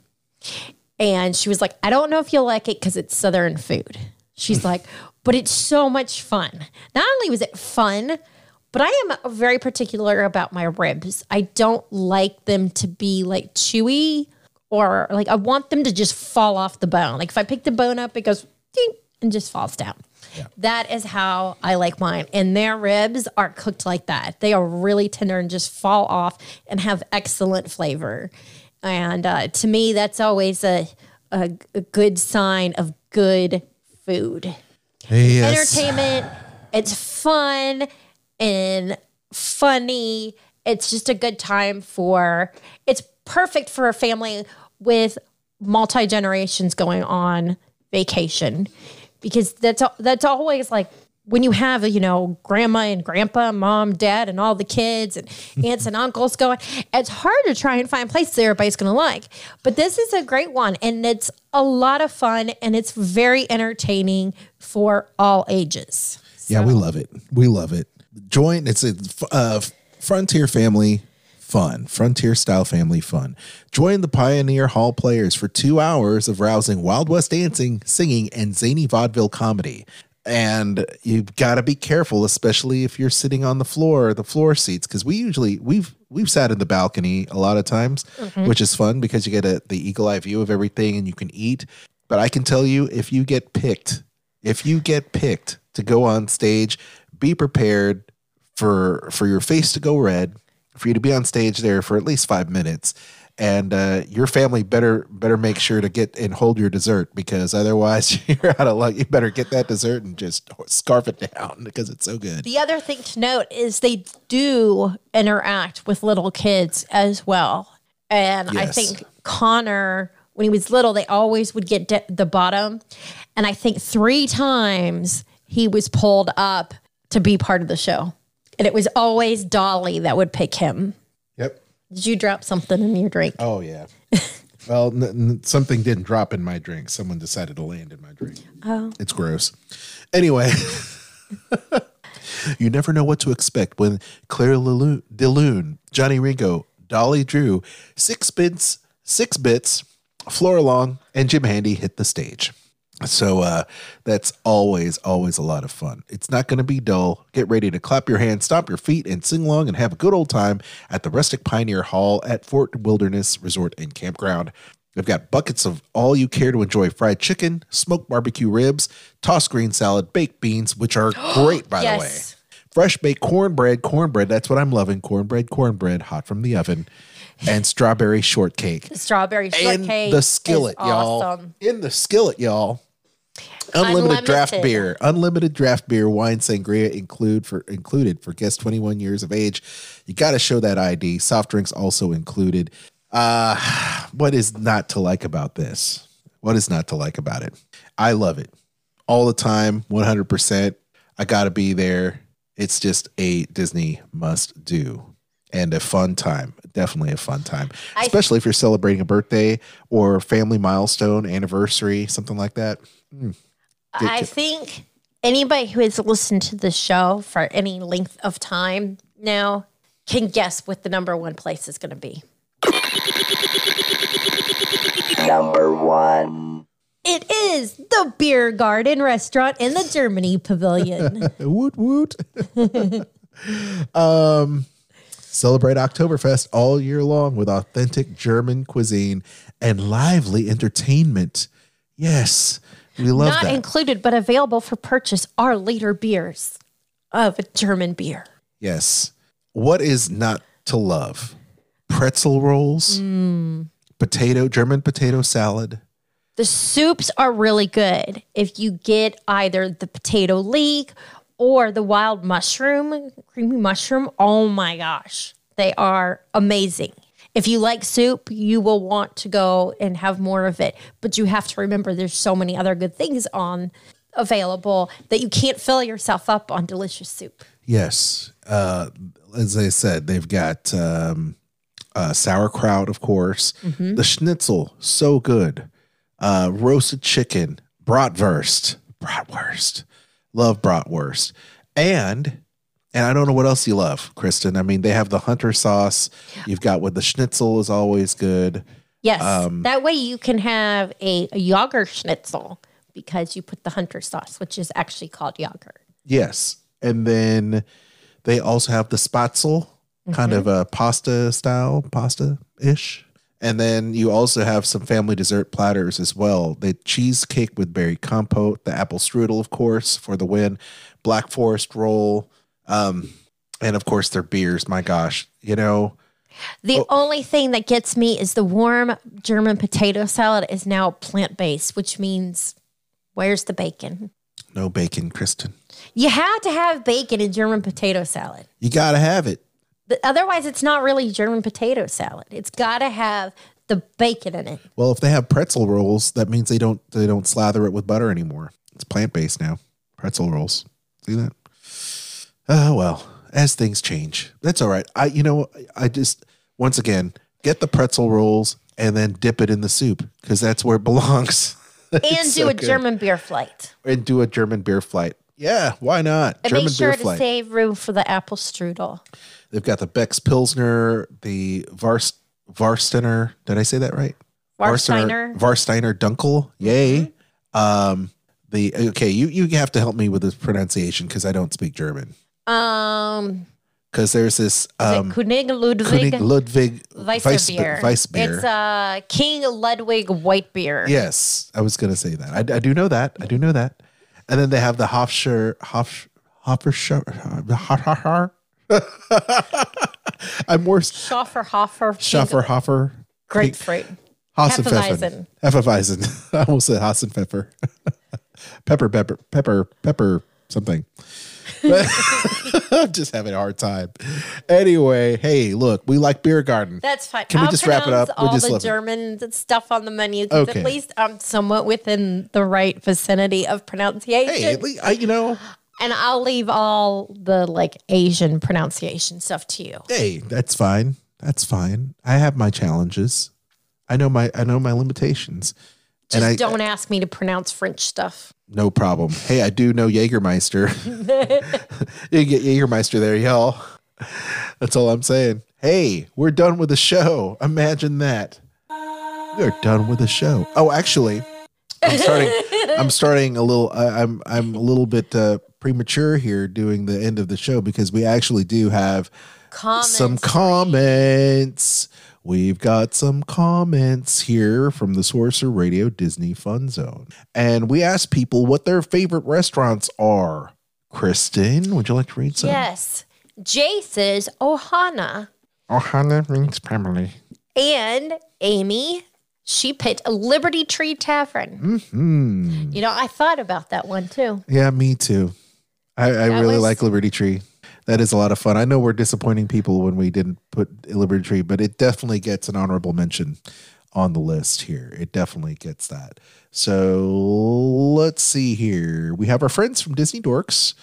And she was like, I don't know if you'll like it because it's Southern food. She's like, but it's so much fun. Not only was it fun, but I am very particular about my ribs. I don't like them to be like chewy or like I want them to just fall off the bone. Like if I pick the bone up, it goes ding and just falls down. That is how I like mine. And their ribs are cooked like that. They are really tender and just fall off and have excellent flavor. And uh, to me, that's always a, a, a good sign of good food Yes. entertainment. It's fun and funny. It's just a good time for. It's perfect for a family with multi generations going on vacation, because that's that's always like when you have you know grandma and grandpa, mom, dad, and all the kids and aunts and uncles going. It's hard to try and find places that everybody's going to like, but this is a great one, and it's a lot of fun and it's very entertaining for all ages. Yeah, we love it. We love it. Join. It's a uh, frontier family fun, frontier style family fun. Join the Pioneer Hall players for two hours of rousing Wild West dancing, singing, and zany vaudeville comedy. And you've got to be careful, especially if you're sitting on the floor, the floor seats, because we usually we've we've sat in the balcony a lot of times, Mhm. which is fun because you get a, the eagle eye view of everything and you can eat. But I can tell you, if you get picked if you get picked to go on stage, be prepared for for your face to go red, for you to be on stage there for at least five minutes, and uh, your family better better make sure to get and hold your dessert because otherwise you're out of luck. You better get that dessert and just scarf it down because it's so good. The other thing to note is they do interact with little kids as well. And I think Connor, when he was little, they always would get de- the bottom. And I think three times he was pulled up to be part of the show. And it was always Dolly that would pick him. Did you drop something in your drink? Oh yeah. well, n- n- something didn't drop in my drink. Someone decided to land in my drink. Oh. It's gross. Anyway, you never know what to expect when Claire DeLune, Johnny Ringo, Dolly Drew, Six Bits, Six Bits, Flora Long, and Jim Handy hit the stage. So uh, that's always, always a lot of fun. It's not going to be dull. Get ready to clap your hands, stomp your feet, and sing along and have a good old time at the Rustic Pioneer Hall at Fort Wilderness Resort and Campground. They've got buckets of all you care to enjoy fried chicken, smoked barbecue ribs, tossed green salad, baked beans, which are great, by the way. Fresh baked cornbread, cornbread, that's what I'm loving. Cornbread, cornbread, hot from the oven, and strawberry shortcake. The strawberry In shortcake. the is skillet, y'all. awesome. In the skillet, y'all. Unlimited, draft beer, unlimited draft beer, wine, sangria include for included for guests 21 years of age. You got to show that ID. Soft drinks also included. Uh, what is not to like about this? What is not to like about it? I love it all the time, 100%. I got to be there. It's just a Disney must do and a fun time. Definitely a fun time, I- especially if you're celebrating a birthday or family milestone, anniversary, something like that. Mm. I get- think anybody who has listened to the show for any length of time now can guess what the number one place is going to be. Number one. It is the Beer Garden restaurant in the Germany Pavilion. woot woot. um, celebrate Oktoberfest all year long with authentic German cuisine and lively entertainment. Yes, we love Not that. included, but available for purchase are later beers of German beer. yes. What is not to love? Pretzel rolls, Mm. potato, German potato salad. The soups are really good if you get either the potato leek or the wild mushroom, creamy mushroom. Oh my gosh, they are amazing. If you like soup, you will want to go and have more of it. But you have to remember there's so many other good things on available that you can't fill yourself up on delicious soup. Yes. Uh, as I said, they've got um, uh, sauerkraut, of course. Mhm. The schnitzel, so good. Uh, roasted chicken, bratwurst, bratwurst. Love bratwurst. And and I don't know what else you love, Kristen. I mean, they have the hunter sauce. You've got what the schnitzel is always good. Yes. Um, that way you can have a, a Jager schnitzel because you put the hunter sauce, which is actually called Jager. Yes. And then they also have the spatzel, kind Mhm. of a pasta style, pasta ish. And then you also have some family dessert platters as well. The cheesecake with berry compote, the apple strudel, of course, for the win, black forest roll, um, and of course their beers. My gosh, you know, The Oh. only thing that gets me is the warm German potato salad is now plant based, which means where's the bacon? no bacon, Kristen. You have to have bacon in German potato salad. You got to have it. But otherwise, it's not really German potato salad. It's got to have the bacon in it. Well, if they have pretzel rolls, that means they don't they don't slather it with butter anymore. It's plant based now. Pretzel rolls. See that? Oh well, as things change, that's all right. I you know I just once again get the pretzel rolls and then dip it in the soup because that's where it belongs. And do so a good. German beer flight. and do a German beer flight. Yeah, why not? And German make sure beer to flight. save room for the apple strudel. They've got the Beck's Pilsner, the Varst Varsteiner. Did I say that right? Warsteiner. Varsteiner Dunkel. Yay. Um, the okay, you you have to help me with this pronunciation because I don't speak German. Um, Because there's this is um, König Ludwig? König Ludwig Weissbier. Weissbier. It's uh, King Ludwig white beer. Yes, I was to say that. I, I do know that. I do know that. and then they have the Hofscher Hof Hofscher I'm more Schoffer, Hoffer, Schaffer Hoffer grapefruit. Hassenpfeffer. Hefeweizen. I almost said Hassenpfeffer. pepper, pepper, pepper, pepper, something. I'm just having a hard time. Anyway, hey, look, we like Beer Garden. That's fine. Can we I'll just wrap it up? All just the love it. German stuff on the menu Okay. at least I'm somewhat within the right vicinity of pronunciation. Hey, least I, you know, and I'll leave all the like Asian pronunciation stuff to you. hey, that's fine. That's fine. I have my challenges. I know my I know my limitations. Just and I don't ask me to pronounce French stuff. no problem. Hey, I do know Jägermeister. you get Jägermeister there, y'all. That's all I'm saying. Hey, we're done with the show. Imagine that. We're done with the show. Oh, actually, I'm starting. I'm starting a little. I, I'm I'm a little bit uh, premature here doing the end of the show because we actually do have some comments. We've got some comments here from the Sorcerer Radio Disney Fun Zone, and we asked people what their favorite restaurants are. Kristen, would you like to read some? Yes. Jay says Ohana. Ohana means family. And Amy, she picked Liberty Tree Tavern. Hmm. You know, I thought about that one too. Yeah, me too. I, I really was- like Liberty Tree. That is a lot of fun. I know we're disappointing people when we didn't put Liberty Tree, but it definitely gets an honorable mention on the list here. It definitely gets that. So let's see here. We have our friends from Disney Dorks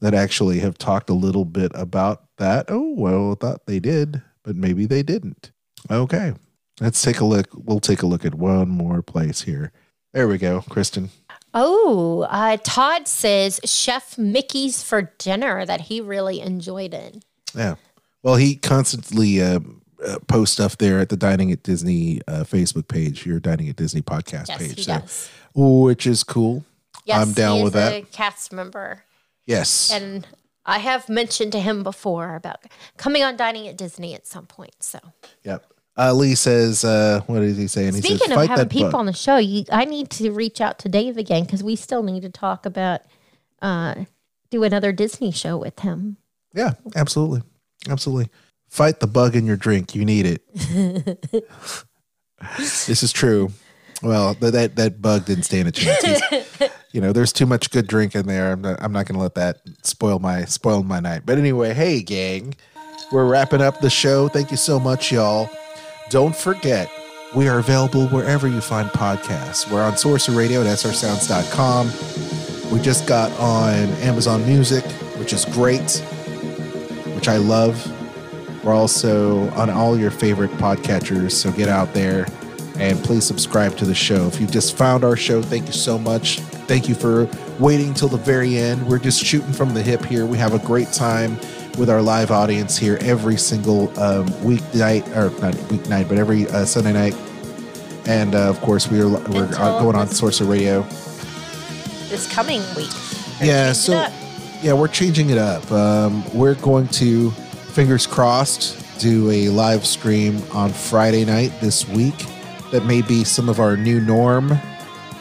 that actually have talked a little bit about that. Oh, well, I thought they did, but maybe they didn't. Okay. Let's take a look. We'll take a look at one more place here. There we go, Kristen. Oh, uh, Todd says Chef Mickey's for dinner that he really enjoyed it. Yeah. Well, he constantly uh, uh, posts stuff there at the Dining at Disney uh, Facebook page, your Dining at Disney podcast Yes, page. so, which is cool. Yes, I'm down with that. A cast member, yes. and I have mentioned to him before about coming on dining at Disney at some point. So, Yep. Uh, Lee says, uh, what is he saying? He speaking says, of having people bug." on the show, you, I need to reach out to Dave again because we still need to talk about uh, do another Disney show with him. Yeah, absolutely. Absolutely. Fight the bug in your drink. You need it. this is true. Well, that that bug didn't stand a chance. You know, there's too much good drink in there. I'm not, I'm not going to let that spoil my spoil my night. But anyway, hey gang, we're wrapping up the show. Thank you so much, y'all. Don't forget, we are available wherever you find podcasts. We're on Sorcerer Radio at srsounds.com. We just got on Amazon Music, which is great, which I love. We're also on all your favorite podcatchers, so get out there and please subscribe to the show. If you just found our show, thank you so much. Thank you for waiting till the very end. We're just shooting from the hip here. We have a great time with our live audience here every single um, weeknight, or not weeknight, but every uh, Sunday night. And uh, of course, we are we're Until going on this- Sorcerer Radio. This coming week. Yeah, so yeah, we're changing it up. Um, we're going to, fingers crossed, do a live stream on Friday night this week. That may be some of our new norm,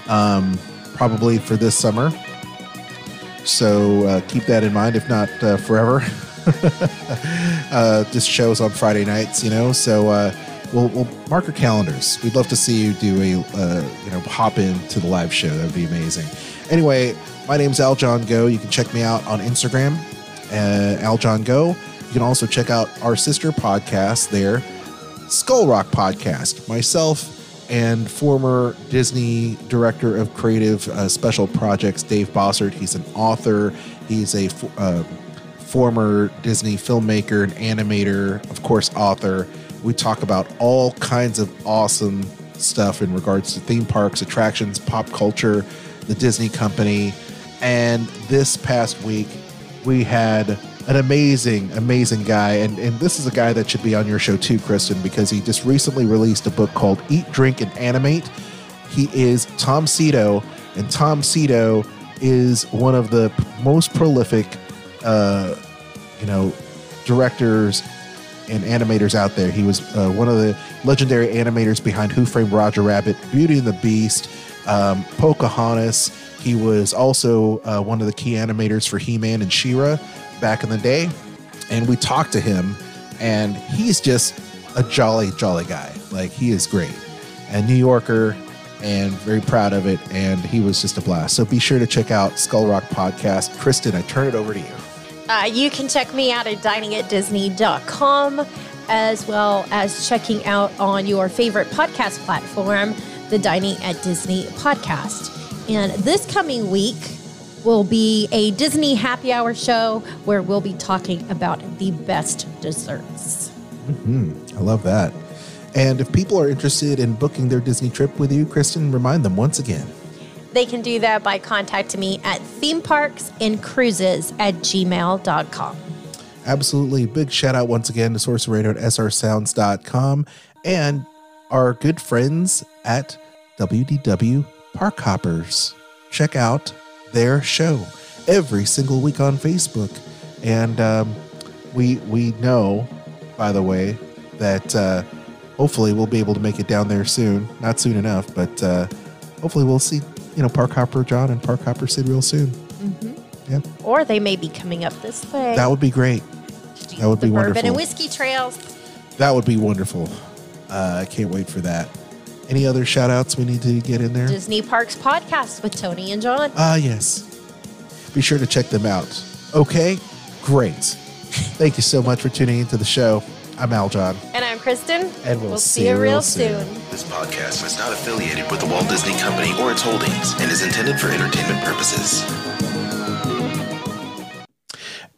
um, probably for this summer. So uh, keep that in mind, if not uh, forever. uh, this show's on Friday nights, you know. So uh, we'll, we'll mark our calendars. We'd love to see you do a uh, you know hop into the live show. That would be amazing. Anyway, my name's Aljon Go. You can check me out on Instagram, uh, Aljon Go. You can also check out our sister podcast there, Skull Rock Podcast. Myself and former Disney director of creative uh, special projects, Dave Bossert. He's an author. He's a uh, former Disney filmmaker and animator, of course, author. We talk about all kinds of awesome stuff in regards to theme parks, attractions, pop culture, the Disney company. And this past week, we had an amazing, amazing guy. And, and this is a guy that should be on your show too, Kristen, because he just recently released a book called Eat, Drink, and Animate. He is Tom Sito, and Tom Sito is one of the most prolific, uh, you know, directors and animators out there. He was uh, one of the legendary animators behind Who Framed Roger Rabbit, Beauty and the Beast, um, Pocahontas. He was also uh, one of the key animators for He Man and She Ra back in the day. And we talked to him, and he's just a jolly, jolly guy. Like, he is great. A New Yorker, and very proud of it. And he was just a blast. So be sure to check out Skull Rock Podcast. Kristen, I turn it over to you. Uh, you can check me out at diningatdisney.com as well as checking out on your favorite podcast platform, the Dining at Disney podcast. And this coming week will be a Disney happy hour show where we'll be talking about the best desserts. hmm I love that. And if people are interested in booking their Disney trip with you, Kristen, remind them once again. They can do that by contacting me at themeparksandcruises at gmail.com. Absolutely. Big shout out once again to Sorcerer Radio at srsounds.com and our good friends at WDW Park Hoppers. Check out their show every single week on Facebook. And um, we we know, by the way, that uh, hopefully we'll be able to make it down there soon. Not soon enough, but uh, hopefully we'll see, you know, Park Hopper John and Park Hopper Sid real soon. Yeah, Or they may be coming up this way. that would be great. That would the be bourbon wonderful. and whiskey trails. That would be wonderful. Uh, I can't wait for that. Any other shout outs we need to get in there? Disney Parks podcast with Tony and John. Ah, yes. Be sure to check them out. Okay, great. Thank you so much for tuning into the show. I'm Aljon. And I'm Kristen. And we'll see you real soon. This podcast is not affiliated with the Walt Disney Company or its holdings and is intended for entertainment purposes.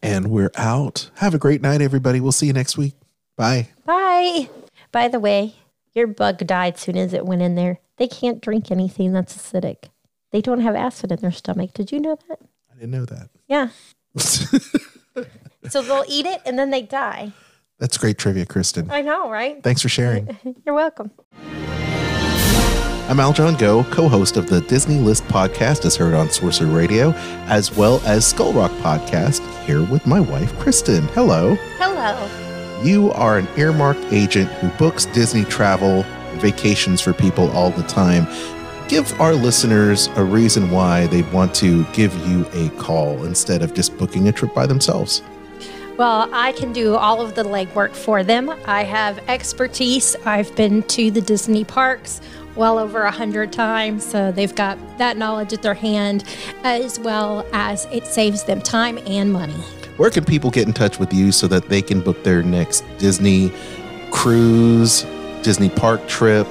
And we're out. Have a great night, everybody. We'll see you next week. Bye. Bye. By the way, your bug died soon as it went in there. They can't drink anything that's acidic. They don't have acid in their stomach. Did you know that? I didn't know that. Yeah. so they'll eat it and then they die. That's great trivia, Kristen. I know, right? Thanks for sharing. You're welcome. I'm Aljon Go, co host of the Disney List podcast, as heard on Sorcerer Radio, as well as Skull Rock podcast, here with my wife, Kristen. Hello. Hello. You are an earmarked agent who books Disney travel vacations for people all the time. Give our listeners a reason why they want to give you a call instead of just booking a trip by themselves. Well, I can do all of the legwork for them. I have expertise. I've been to the Disney parks well over a hundred times, so they've got that knowledge at their hand, as well as it saves them time and money. Where can people get in touch with you so that they can book their next Disney cruise, Disney park trip,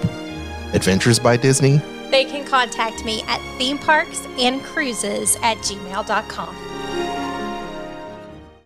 Adventures by Disney? They can contact me at themeparksandcruises at gmail.com.